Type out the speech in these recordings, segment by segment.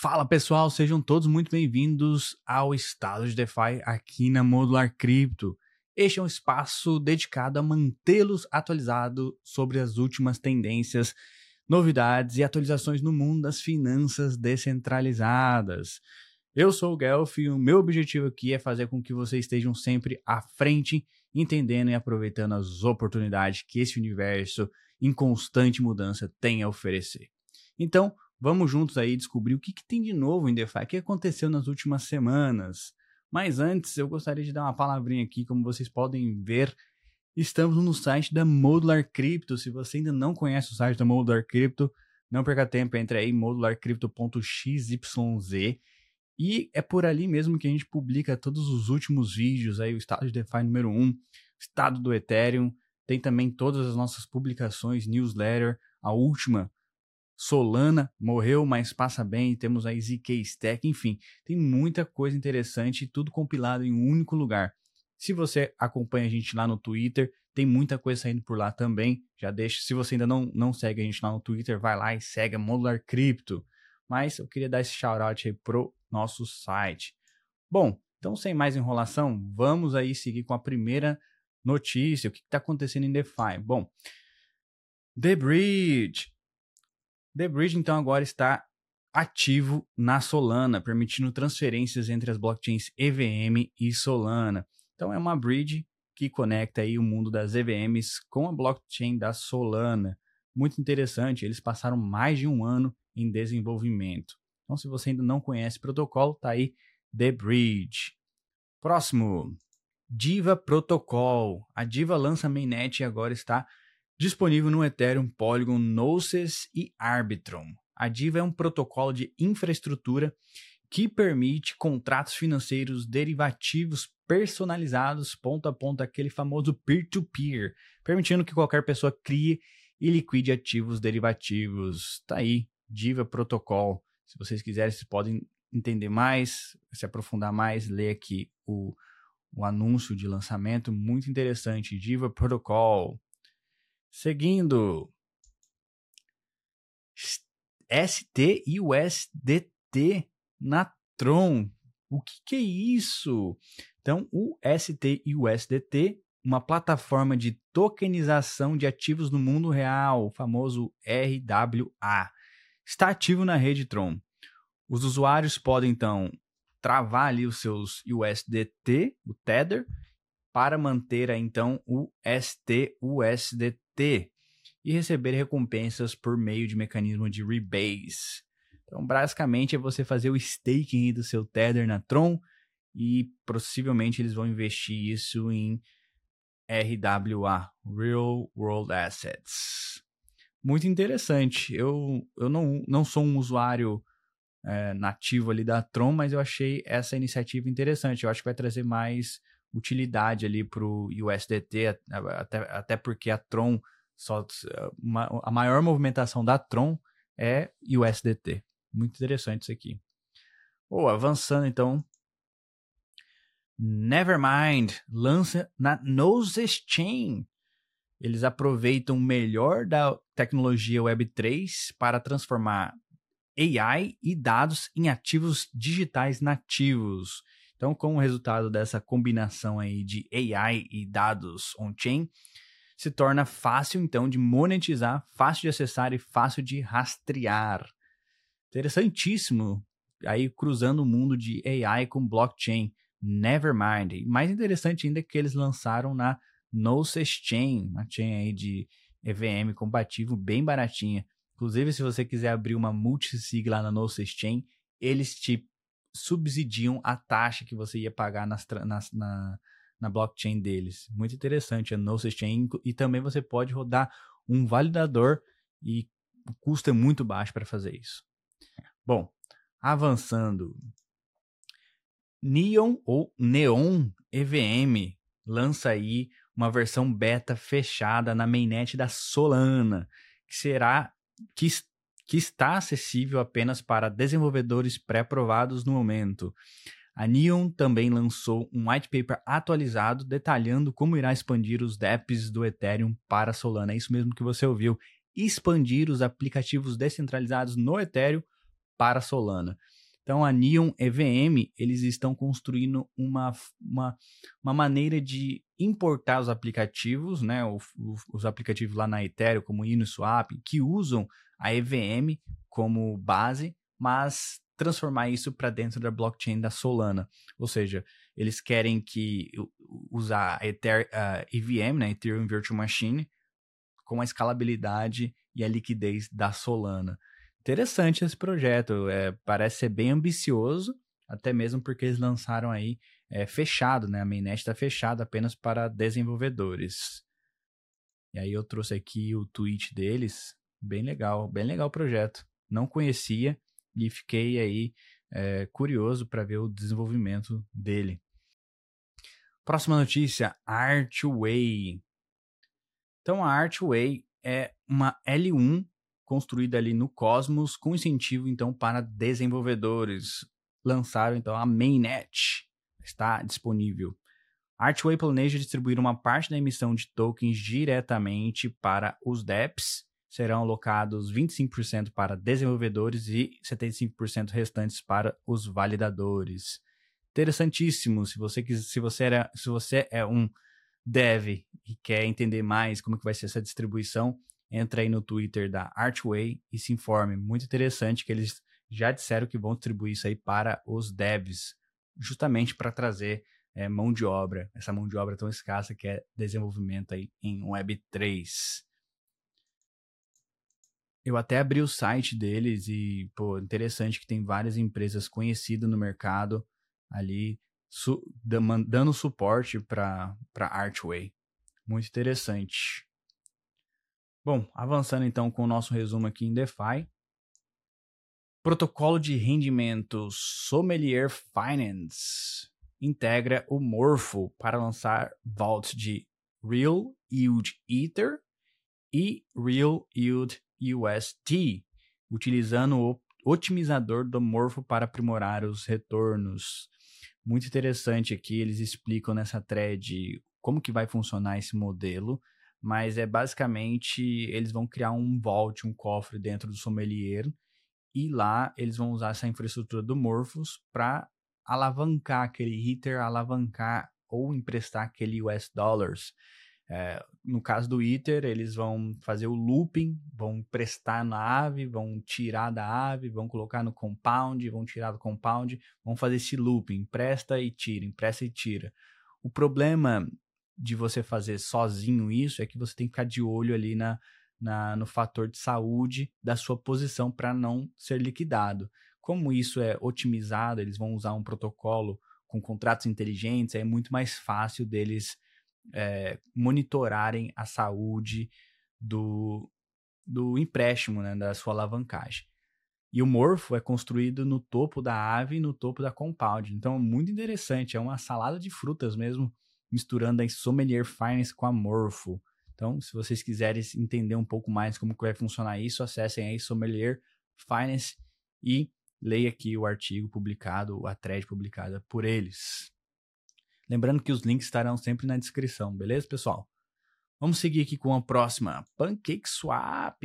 Fala pessoal, sejam todos muito bem-vindos ao Estado de DeFi aqui na Modular Crypto. Este é um espaço dedicado a mantê-los atualizados sobre as últimas tendências, novidades e atualizações no mundo das finanças descentralizadas. Eu sou o Guelph e o meu objetivo aqui é fazer com que vocês estejam sempre à frente, entendendo e aproveitando as oportunidades que esse universo em constante mudança tem a oferecer. Então, vamos juntos aí descobrir o que, que tem de novo em DeFi, o que aconteceu nas últimas semanas. Mas antes, eu gostaria de dar uma palavrinha aqui, como vocês podem ver, estamos no site da Modular Crypto. Se você ainda não conhece o site da Modular Crypto, não perca tempo, entre aí modularcrypto.xyz e é por ali mesmo que a gente publica todos os últimos vídeos aí, o estado de DeFi número 1, estado do Ethereum, tem também todas as nossas publicações, newsletter, a última Solana morreu, mas passa bem. Temos aí ZK Stack, enfim, tem muita coisa interessante, tudo compilado em um único lugar. Se você acompanha a gente lá no Twitter, tem muita coisa saindo por lá também. Já deixa, se você ainda não, não segue a gente lá no Twitter, vai lá e segue a Modular Crypto. Mas eu queria dar esse shout out aí pro nosso site. Bom, então sem mais enrolação, vamos aí seguir com a primeira notícia, o que está acontecendo em DeFi. Bom, The Bridge. The Bridge, então, agora está ativo na Solana, permitindo transferências entre as blockchains EVM e Solana. Então, é uma bridge que conecta aí o mundo das EVMs com a blockchain da Solana. Muito interessante, eles passaram mais de um ano em desenvolvimento. Então, se você ainda não conhece o protocolo, tá aí The Bridge. Próximo, Diva Protocol. A Diva lança mainnet e agora está disponível no Ethereum, Polygon, Gnosis e Arbitrum. A Diva é um protocolo de infraestrutura que permite contratos financeiros derivativos personalizados ponto a ponto, aquele famoso peer-to-peer, -peer, permitindo que qualquer pessoa crie e liquide ativos derivativos. Tá aí, Diva Protocol. Se vocês quiserem, vocês podem entender mais, se aprofundar mais, ler aqui o o anúncio de lançamento muito interessante, Diva Protocol. Seguindo, ST e USDT na Tron. O que, que é isso? Então, o ST e USDT, uma plataforma de tokenização de ativos no mundo real, o famoso RWA, está ativo na rede Tron. Os usuários podem então travar ali os seus USDT, o Tether, para manter então o STUSDT e receber recompensas por meio de mecanismo de rebase. Então, basicamente, é você fazer o staking do seu Tether na Tron e possivelmente eles vão investir isso em RWA, Real World Assets. Muito interessante. Eu, eu não, não sou um usuário é, nativo ali da Tron, mas eu achei essa iniciativa interessante. Eu acho que vai trazer mais utilidade ali para o USDT, até, até porque a Tron, só, uma, a maior movimentação da Tron é USDT. Muito interessante isso aqui. Oh, avançando então. Nevermind lança na Nose Chain. Eles aproveitam o melhor da tecnologia Web3 para transformar AI e dados em ativos digitais nativos. Então, como resultado dessa combinação aí de AI e dados on-chain, se torna fácil então de monetizar, fácil de acessar e fácil de rastrear. Interessantíssimo aí cruzando o mundo de AI com blockchain. Nevermind. Mais interessante ainda é que eles lançaram na Gnosis Chain, uma chain aí de EVM compatível bem baratinha. Inclusive, se você quiser abrir uma multisig lá na Gnosis Chain, eles te subsidiam a taxa que você ia pagar nas, nas, na, na blockchain deles. Muito interessante a Gnosis Chain. E também você pode rodar um validador e o custo é muito baixo para fazer isso. Bom, avançando. Neon ou Neon EVM lança aí uma versão beta fechada na mainnet da Solana, que será que, que está acessível apenas para desenvolvedores pré-aprovados no momento. A Neon também lançou um white paper atualizado detalhando como irá expandir os dApps do Ethereum para Solana. É isso mesmo que você ouviu. Expandir os aplicativos descentralizados no Ethereum para Solana. Então, a Neon EVM, eles estão construindo uma, uma, uma maneira de importar os aplicativos, né, o, o, os aplicativos lá na Ethereum, como Uniswap, que usam a EVM como base, mas transformar isso para dentro da blockchain da Solana. Ou seja, eles querem que usar a, Ether, a EVM, né, Ethereum Virtual Machine, com a escalabilidade e a liquidez da Solana interessante esse projeto. É, parece ser bem ambicioso, até mesmo porque eles lançaram aí é, fechado, né? A mainnet está fechada apenas para desenvolvedores. E aí eu trouxe aqui o tweet deles, bem legal, bem legal o projeto. Não conhecia e fiquei aí é, curioso para ver o desenvolvimento dele. Próxima notícia, Archway. Então a Archway é uma L1 construída ali no Cosmos, com incentivo então para desenvolvedores. Lançaram então a mainnet, está disponível. Archway planeja distribuir uma parte da emissão de tokens diretamente para os DEPs. Serão alocados 25% para desenvolvedores e 75% restantes para os validadores. Interessantíssimo. Se você se você era, se você é um dev e quer entender mais como que vai ser essa distribuição, entra aí no Twitter da Archway e se informe. Muito interessante que eles já disseram que vão distribuir isso aí para os devs, justamente para trazer é, mão de obra, essa mão de obra tão escassa que é desenvolvimento aí em Web3. Eu até abri o site deles e, pô, interessante que tem várias empresas conhecidas no mercado ali su dando suporte para Archway. Muito interessante. Bom, avançando então com o nosso resumo aqui em DeFi. Protocolo de rendimento Sommelier Finance integra o Morpho para lançar vaults de Real Yield Ether e Real Yield UST, utilizando o otimizador do Morpho para aprimorar os retornos. Muito interessante aqui, eles explicam nessa thread como que vai funcionar esse modelo mas é basicamente eles vão criar um vault, um cofre dentro do sommelier e lá eles vão usar essa infraestrutura do Morphos para alavancar aquele Ether, alavancar ou emprestar aquele US dollars. É, no caso do Ether, eles vão fazer o looping, vão emprestar na ave, vão tirar da ave, vão colocar no compound, vão tirar do compound, vão fazer esse looping, empresta e tira, empresta e tira. O problema de você fazer sozinho isso é que você tem que ficar de olho ali na, na no fator de saúde da sua posição para não ser liquidado. Como isso é otimizado, eles vão usar um protocolo com contratos inteligentes, é muito mais fácil deles é, monitorarem a saúde do, do empréstimo, né, da sua alavancagem. E o morfo é construído no topo da ave e no topo da compound. Então, muito interessante. É uma salada de frutas mesmo misturando a Sommelier Finance com a Morpho. Então, se vocês quiserem entender um pouco mais como que vai funcionar isso, acessem aí Sommelier Finance e leia aqui o artigo publicado, a thread publicada por eles. Lembrando que os links estarão sempre na descrição, beleza, pessoal? Vamos seguir aqui com a próxima, PancakeSwap.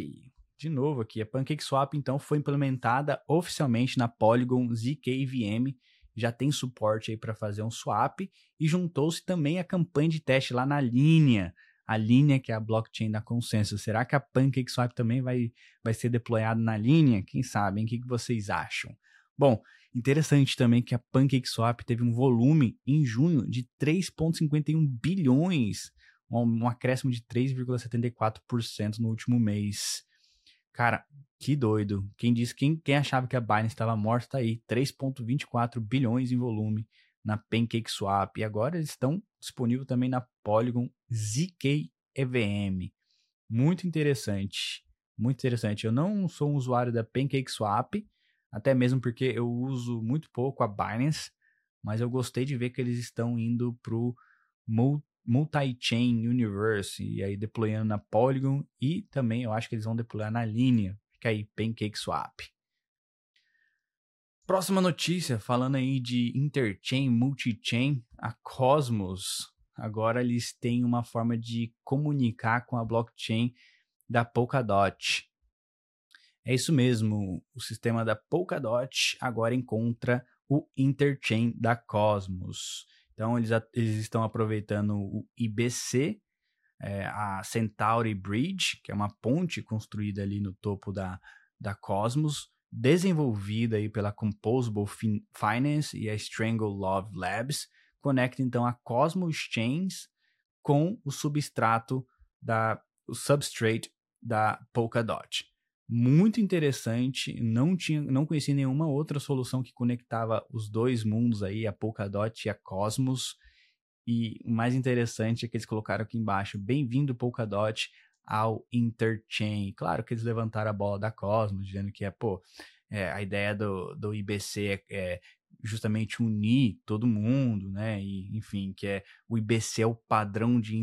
De novo aqui, a PancakeSwap então foi implementada oficialmente na Polygon ZKVM já tem suporte aí para fazer um swap e juntou-se também a campanha de teste lá na linha, a linha que é a blockchain da consenso. Será que a PancakeSwap também vai, vai ser deployada na linha? Quem sabe? O que, que vocês acham? Bom, interessante também que a PancakeSwap teve um volume em junho de 3,51 bilhões, um acréscimo de 3,74% no último mês. Cara, que doido. Quem disse, quem, quem achava que a Binance estava morta, tá aí. 3,24 bilhões em volume na PancakeSwap. E agora eles estão disponíveis também na Polygon ZK EVM. Muito interessante. Muito interessante. Eu não sou um usuário da PancakeSwap, até mesmo porque eu uso muito pouco a Binance, mas eu gostei de ver que eles estão indo para o multi-chain universe, e aí deployando na Polygon, e também eu acho que eles vão deployar na linha, fica aí PancakeSwap. Próxima notícia, falando aí de interchain, multi-chain, a Cosmos, agora eles têm uma forma de comunicar com a blockchain da Polkadot. É isso mesmo, o sistema da Polkadot agora encontra o interchain da Cosmos. Então, eles, eles estão aproveitando o IBC, é, a Centauri Bridge, que é uma ponte construída ali no topo da, da Cosmos, desenvolvida aí pela Composable fin Finance e a Strangle Love Labs, conecta então a Cosmos Chains com o substrato da o substrate da Polkadot. Muito interessante, não tinha, não conheci nenhuma outra solução que conectava os dois mundos aí, a Polkadot e a Cosmos. E o mais interessante é que eles colocaram aqui embaixo: bem-vindo Polkadot ao Interchain. Claro que eles levantaram a bola da Cosmos, dizendo que é, pô, é, a ideia do, do IBC é, é justamente unir todo mundo, né? E, enfim, que é o IBC é o padrão de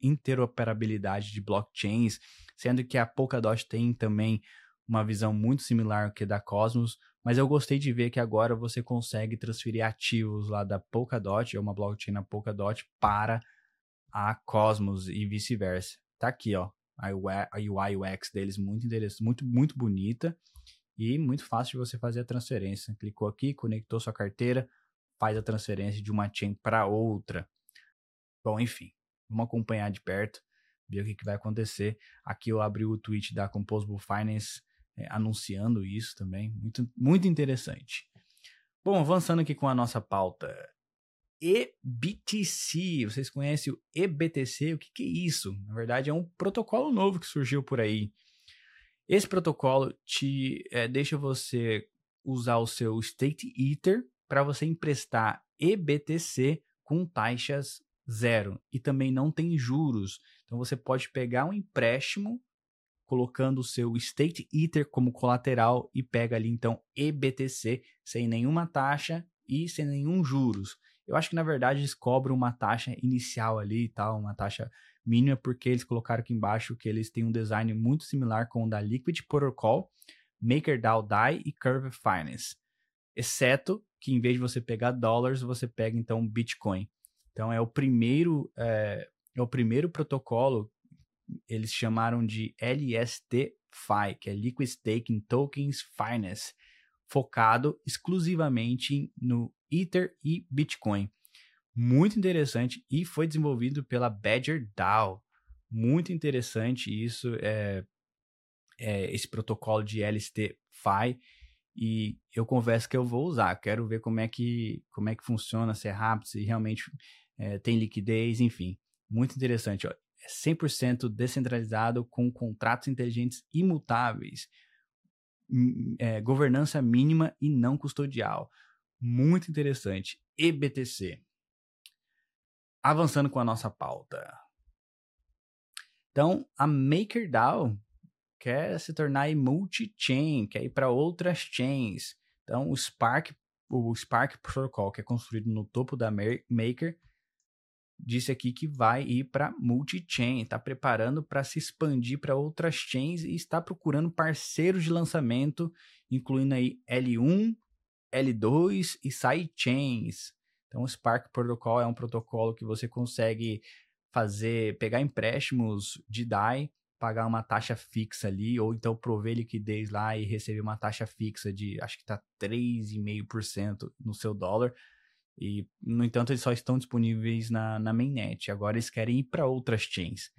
interoperabilidade de blockchains, sendo que a Polkadot tem também uma visão muito similar que da Cosmos, mas eu gostei de ver que agora você consegue transferir ativos lá da Polkadot, é uma blockchain na Polkadot, para a Cosmos e vice-versa. Tá aqui, ó, a UI UX deles muito interessante, muito muito bonita e muito fácil de você fazer a transferência. Clicou aqui, conectou sua carteira, faz a transferência de uma chain para outra. Bom, enfim, vamos acompanhar de perto, ver o que, que vai acontecer. Aqui eu abri o tweet da Composable Finance é, anunciando isso também, muito, muito interessante. Bom, avançando aqui com a nossa pauta. EBTC, vocês conhecem o EBTC? O que, que é isso? Na verdade, é um protocolo novo que surgiu por aí. Esse protocolo te é, deixa você usar o seu State Ether para você emprestar EBTC com taxas zero e também não tem juros. Então você pode pegar um empréstimo colocando o seu State Ether como colateral e pega ali então EBTC sem nenhuma taxa e sem nenhum juros. Eu acho que na verdade eles cobram uma taxa inicial ali e tal, uma taxa mínima, porque eles colocaram aqui embaixo que eles têm um design muito similar com o da Liquid Protocol, MakerDAO DAI e Curve Finance. Exceto que em vez de você pegar dólares, você pega então Bitcoin. Então é o primeiro é, é o primeiro protocolo eles chamaram de LST-FI, que é Liquid Staking Tokens Finance, focado exclusivamente no Ether e Bitcoin muito interessante e foi desenvolvido pela Badger DAO. Muito interessante isso, é, é esse protocolo de LST-FI e eu confesso que eu vou usar. Quero ver como é que, como é que funciona, se é rápido, se realmente é, tem liquidez, enfim. Muito interessante. Ó. É 100% descentralizado com contratos inteligentes imutáveis, é, governança mínima e não custodial. Muito interessante. EBTC avançando com a nossa pauta. Então, a MakerDAO quer se tornar multi-chain, quer ir para outras chains. Então, o Spark, o Spark Protocol, que é construído no topo da Maker, disse aqui que vai ir para multi-chain, está preparando para se expandir para outras chains e está procurando parceiros de lançamento, incluindo aí L1, L2 e sidechains. Então, o Spark Protocol é um protocolo que você consegue fazer, pegar empréstimos de DAI, pagar uma taxa fixa ali, ou então prover liquidez lá e receber uma taxa fixa de, acho que está 3,5% no seu dólar. E, no entanto, eles só estão disponíveis na, na mainnet. Agora eles querem ir para outras chains.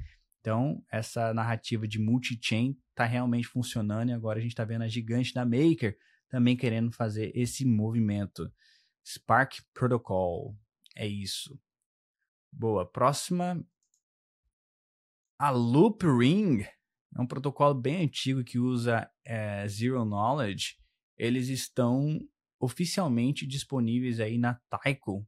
Então, essa narrativa de multi-chain está realmente funcionando e agora a gente está vendo a gigante da Maker também querendo fazer esse movimento. Spark Protocol. É isso. Boa. Próxima. A Loop Ring. É um protocolo bem antigo que usa é, Zero Knowledge. Eles estão oficialmente disponíveis aí na Taiko.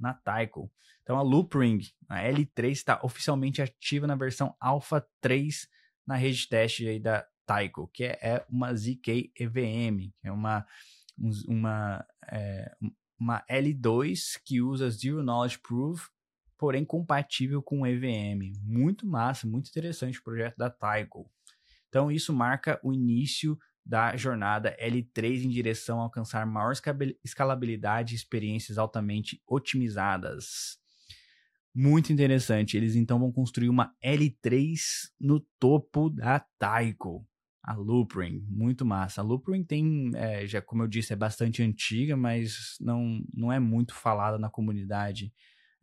Na Taiko. Então a Loop Ring, a L3, está oficialmente ativa na versão Alpha 3 na rede de teste aí da Taiko, que é, é uma ZK EVM, é uma uma, é, uma L2 que usa Zero Knowledge Proof, porém compatível com EVM. Muito massa, muito interessante o projeto da Tyco. Então, isso marca o início da jornada L3 em direção a alcançar maior escalabilidade e experiências altamente otimizadas. Muito interessante. Eles então vão construir uma L3 no topo da Taiko. A Loopring, muito massa. A Loopring tem, é, já como eu disse, é bastante antiga, mas não, não é muito falada na comunidade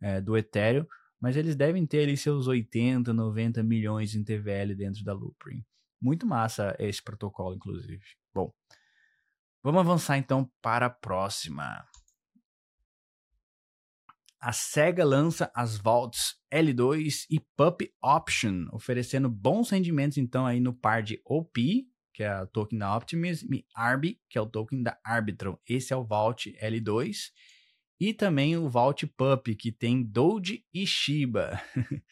é, do Ethereum. Mas eles devem ter ali seus 80, 90 milhões em TVL dentro da Loopring. Muito massa esse protocolo, inclusive. Bom, vamos avançar então para a próxima. A SEGA lança as Vaults L2 e Pup Option, oferecendo bons rendimentos então aí no par de OP, que é o token da Optimism, e ARB, que é o token da Arbitrum. Esse é o Vault L2. E também o Vault Pup, que tem Doge e Shiba.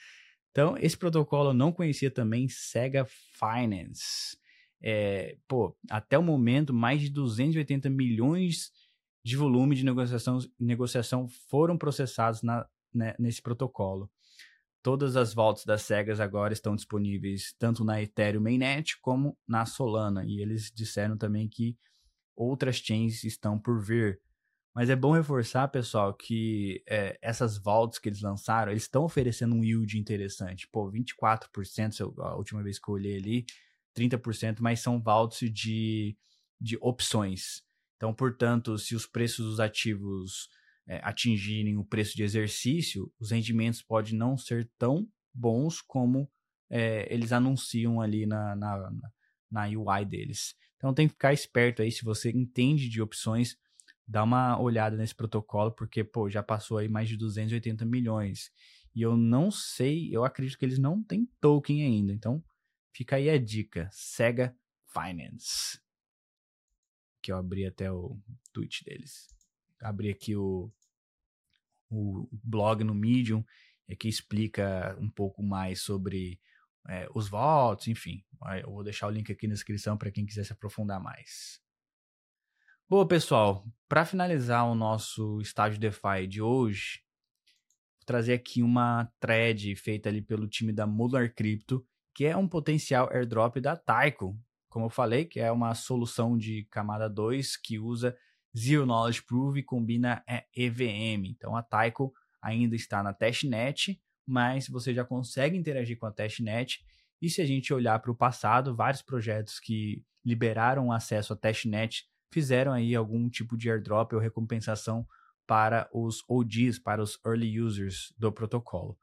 então, esse protocolo eu não conhecia também, SEGA Finance. É, pô, até o momento, mais de 280 milhões de volume de negociação, negociação foram processados na, né, nesse protocolo. Todas as voltas das cegas agora estão disponíveis tanto na Ethereum Mainnet como na Solana. E eles disseram também que outras chains estão por vir. Mas é bom reforçar, pessoal, que é, essas vaults que eles lançaram, eles estão oferecendo um yield interessante. Pô, 24%, a última vez que eu olhei ali, 30%, mas são vaults de, de opções. Então, portanto, se os preços dos ativos é, atingirem o preço de exercício, os rendimentos podem não ser tão bons como é, eles anunciam ali na, na, na UI deles. Então tem que ficar esperto aí, se você entende de opções, dá uma olhada nesse protocolo, porque pô, já passou aí mais de 280 milhões. E eu não sei, eu acredito que eles não têm token ainda. Então fica aí a dica, Sega Finance que eu abri até o tweet deles. Abri aqui o, o blog no Medium, é que explica um pouco mais sobre é, os votos, enfim. Eu vou deixar o link aqui na descrição para quem quiser se aprofundar mais. Boa, pessoal, para finalizar o nosso estágio DeFi de hoje, vou trazer aqui uma thread feita ali pelo time da Modular Crypto, que é um potencial airdrop da Taiko, como eu falei, que é uma solução de camada 2 que usa Zero Knowledge Proof e combina EVM. Então a Taiko ainda está na testnet, mas você já consegue interagir com a testnet. E se a gente olhar para o passado, vários projetos que liberaram acesso à testnet fizeram aí algum tipo de airdrop ou recompensação para os OGs, para os early users do protocolo.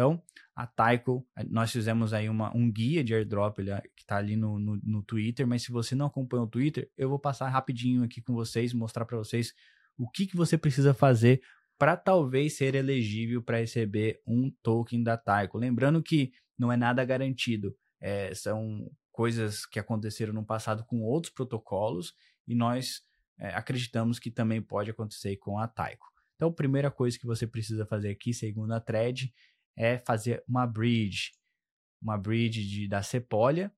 Então, a Taiko, nós fizemos aí uma, um guia de airdrop ele, que está ali no, no, no, Twitter, mas se você não acompanha o Twitter, eu vou passar rapidinho aqui com vocês, mostrar para vocês o que, que você precisa fazer para talvez ser elegível para receber um token da Taiko. Lembrando que não é nada garantido, é, são coisas que aconteceram no passado com outros protocolos e nós é, acreditamos que também pode acontecer com a Taiko. Então, a primeira coisa que você precisa fazer aqui, segundo a thread, é fazer uma bridge, uma bridge de, da Sepolia,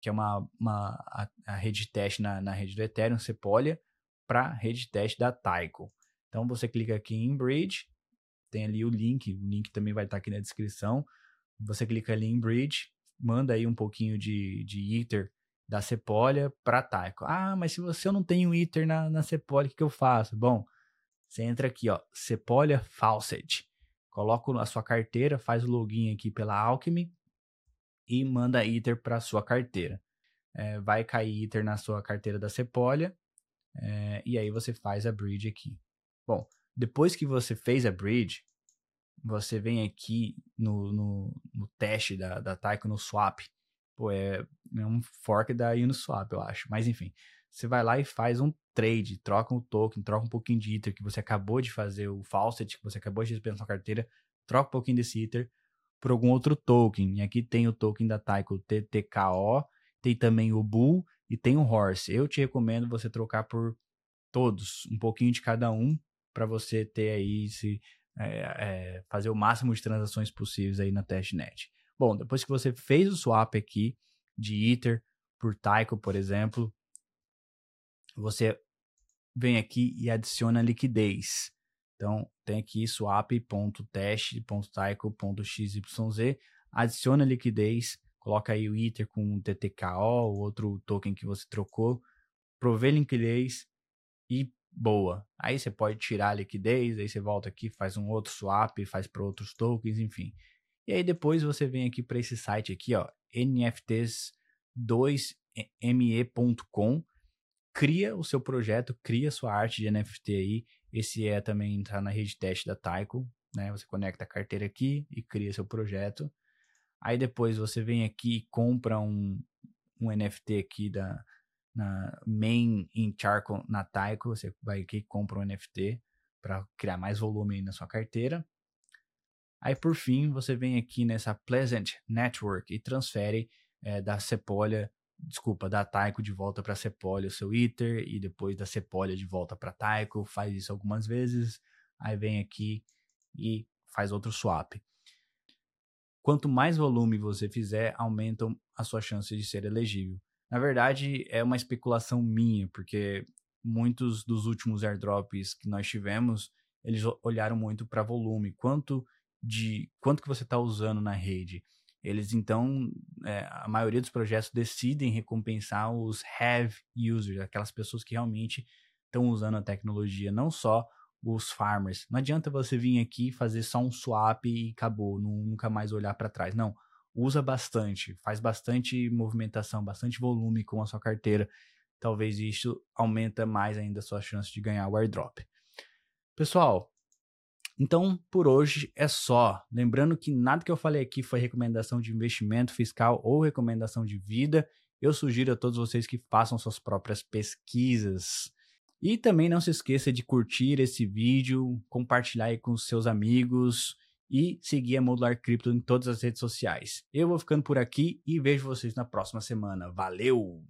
que é uma, uma a, a rede teste na, na rede do Ethereum, Sepolia, para a rede teste da Taiko. Então você clica aqui em bridge, tem ali o link, o link também vai estar aqui na descrição. Você clica ali em bridge, manda aí um pouquinho de, de Ether da Sepolia para Taiko. Ah, mas se você não tem o Ether na, na Sepolia, o que, que eu faço? Bom, você entra aqui, ó, Sepolia Faucet coloca a sua carteira, faz o login aqui pela Alchemy e manda Ether para sua carteira. É, vai cair Ether na sua carteira da Sepolia é, e aí você faz a bridge aqui. Bom, depois que você fez a bridge, você vem aqui no, no, no teste da, da Taiko no swap. Pô, é, é um fork da Uniswap, eu acho. Mas enfim, você vai lá e faz um trade, troca um token, troca um pouquinho de Ether que você acabou de fazer, o Faucet que você acabou de receber na sua carteira, troca um pouquinho desse Ether por algum outro token. E aqui tem o token da Taiko TTKO, tem também o Bull e tem o Horse. Eu te recomendo você trocar por todos, um pouquinho de cada um, para você ter aí se é, é, fazer o máximo de transações possíveis aí na testnet. Bom, depois que você fez o swap aqui de Ether por Taiko, por exemplo, você vem aqui e adiciona liquidez. Então, tem aqui swap.test.taiko.xyz, adiciona liquidez, coloca aí o Ether com o TTKO, o outro token que você trocou, provê liquidez e boa. Aí você pode tirar a liquidez, aí você volta aqui, faz um outro swap, faz para outros tokens, enfim. E aí depois você vem aqui para esse site aqui, ó, NFTs 2 me.com, cria o seu projeto, cria sua arte de NFT aí. Esse é também entrar na rede teste da Taiko, né? Você conecta a carteira aqui e cria seu projeto. Aí depois você vem aqui e compra um, um NFT aqui da na main in Charcoal na Taiko, você vai aqui e compra um NFT para criar mais volume na sua carteira. Aí por fim, você vem aqui nessa Pleasant Network e transfere é, da Sepolia, desculpa, da Taiko de volta para Sepolia o seu Ether e depois da Sepolia de volta para Taiko, faz isso algumas vezes, aí vem aqui e faz outro swap. Quanto mais volume você fizer, aumentam a sua chance de ser elegível. Na verdade, é uma especulação minha, porque muitos dos últimos airdrops que nós tivemos, eles olharam muito para volume, quanto de quanto que você está usando na rede. Eles então, é, a maioria dos projetos decidem recompensar os have users, aquelas pessoas que realmente estão usando a tecnologia, não só os farmers. Não adianta você vir aqui fazer só um swap e acabou, nunca mais olhar para trás. Não, usa bastante, faz bastante movimentação, bastante volume com a sua carteira. Talvez isso aumenta mais ainda a sua chance de ganhar o airdrop. Pessoal, então por hoje é só. Lembrando que nada que eu falei aqui foi recomendação de investimento fiscal ou recomendação de vida. Eu sugiro a todos vocês que façam suas próprias pesquisas. E também não se esqueça de curtir esse vídeo, compartilhar aí com seus amigos e seguir a Modular Cripto em todas as redes sociais. Eu vou ficando por aqui e vejo vocês na próxima semana. Valeu!